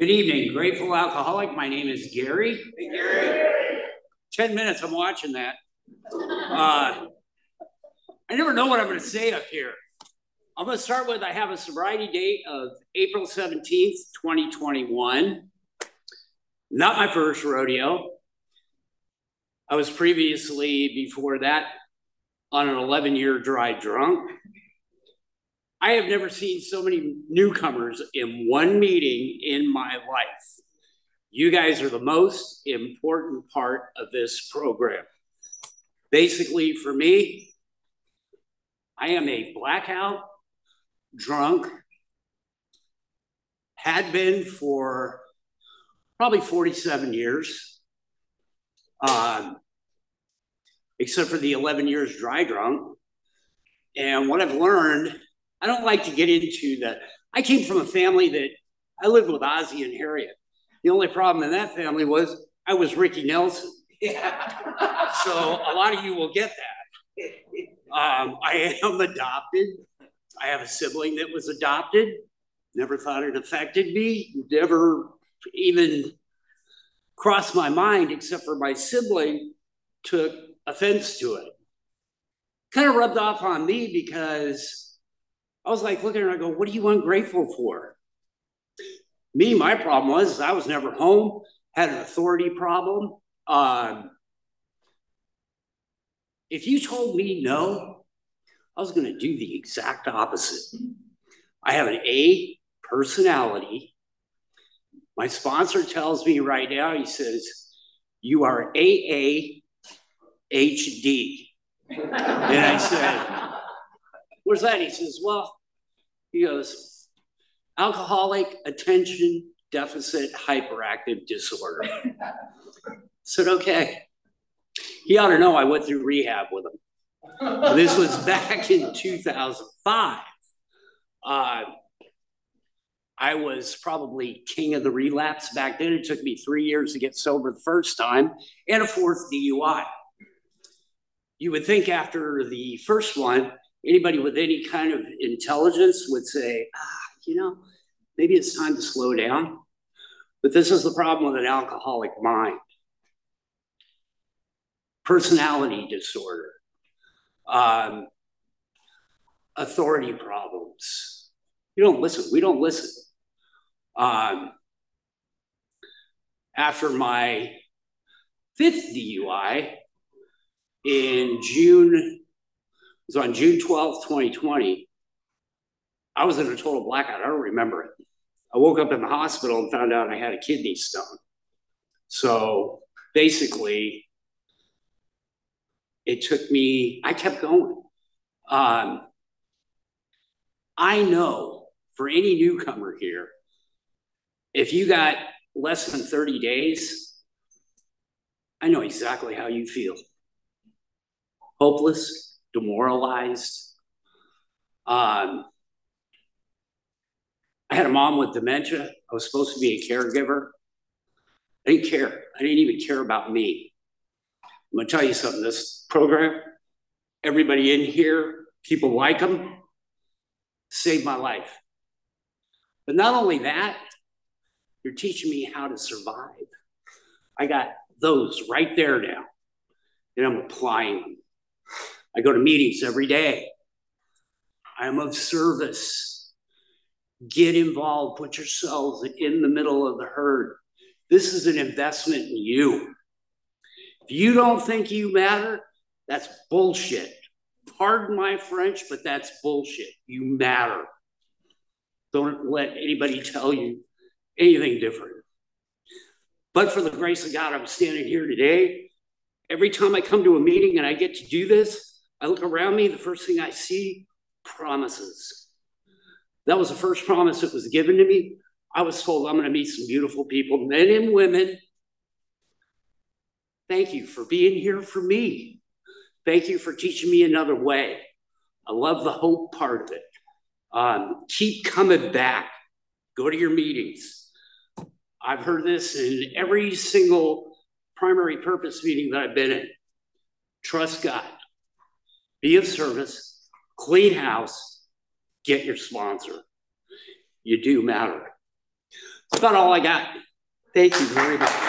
Good evening, Grateful Alcoholic. My name is Garry. Hey, Garry. 10 minutes, I'm watching that. Uh, I never know what I'm going to say up here. I'm going to start with I have a sobriety date of April 17th, 2021. Not my first rodeo. I was previously, before that, on an 11 year dry drunk. I have never seen so many newcomers in one meeting in my life. You guys are the most important part of this program. Basically, for me, I am a blackout drunk, had been for probably 47 years, um, except for the 11 years dry drunk. And what I've learned I don't like to get into the. I came from a family that I lived with Ozzie and Harriet. The only problem in that family was I was Ricky Nelson. Yeah. so a lot of you will get that. Um, I am adopted. I have a sibling that was adopted. Never thought it affected me. Never even crossed my mind, except for my sibling took offense to it. Kind of rubbed off on me because I was like looking at her, I go, what are you ungrateful for? Me, my problem was I was never home, had an authority problem. Um, if you told me no, I was going to do the exact opposite. I have an A personality. My sponsor tells me right now, he says, You are AAHD. and I said, Where's that? He says, Well, he goes, alcoholic attention deficit hyperactive disorder. said, okay. He ought to know I went through rehab with him. this was back in 2005. Uh, I was probably king of the relapse back then. It took me three years to get sober the first time and a fourth DUI. You would think after the first one, anybody with any kind of intelligence would say, ah, you know, maybe it's time to slow down. But this is the problem with an alcoholic mind personality disorder, um, authority problems. You don't listen. We don't listen. Um, after my fifth DUI in June was on June 12th, 2020. I was in a total blackout. I don't remember it. I woke up in the hospital and found out I had a kidney stone. So basically, it took me, I kept going. Um, I know for any newcomer here, if you got less than 30 days, I know exactly how you feel. Hopeless, demoralized. Um, I had a mom with dementia. I was supposed to be a caregiver. I didn't care. I didn't even care about me. I'm going to tell you something this program, everybody in here, people like them, saved my life. But not only that, you're teaching me how to survive. I got those right there now, and I'm applying them. I go to meetings every day. I am of service. Get involved, put yourselves in the middle of the herd. This is an investment in you. If you don't think you matter, that's bullshit. Pardon my French, but that's bullshit. You matter. Don't let anybody tell you anything different. But for the grace of God, I'm standing here today. Every time I come to a meeting and I get to do this, I look around me, the first thing I see promises. That was the first promise that was given to me. I was told I'm going to meet some beautiful people, men and women. Thank you for being here for me. Thank you for teaching me another way. I love the hope part of it. Um, keep coming back. Go to your meetings. I've heard this in every single primary purpose meeting that I've been in. Trust God be of service, clean house, get your sponsor. You do matter. That's about all I got. Thank you very much.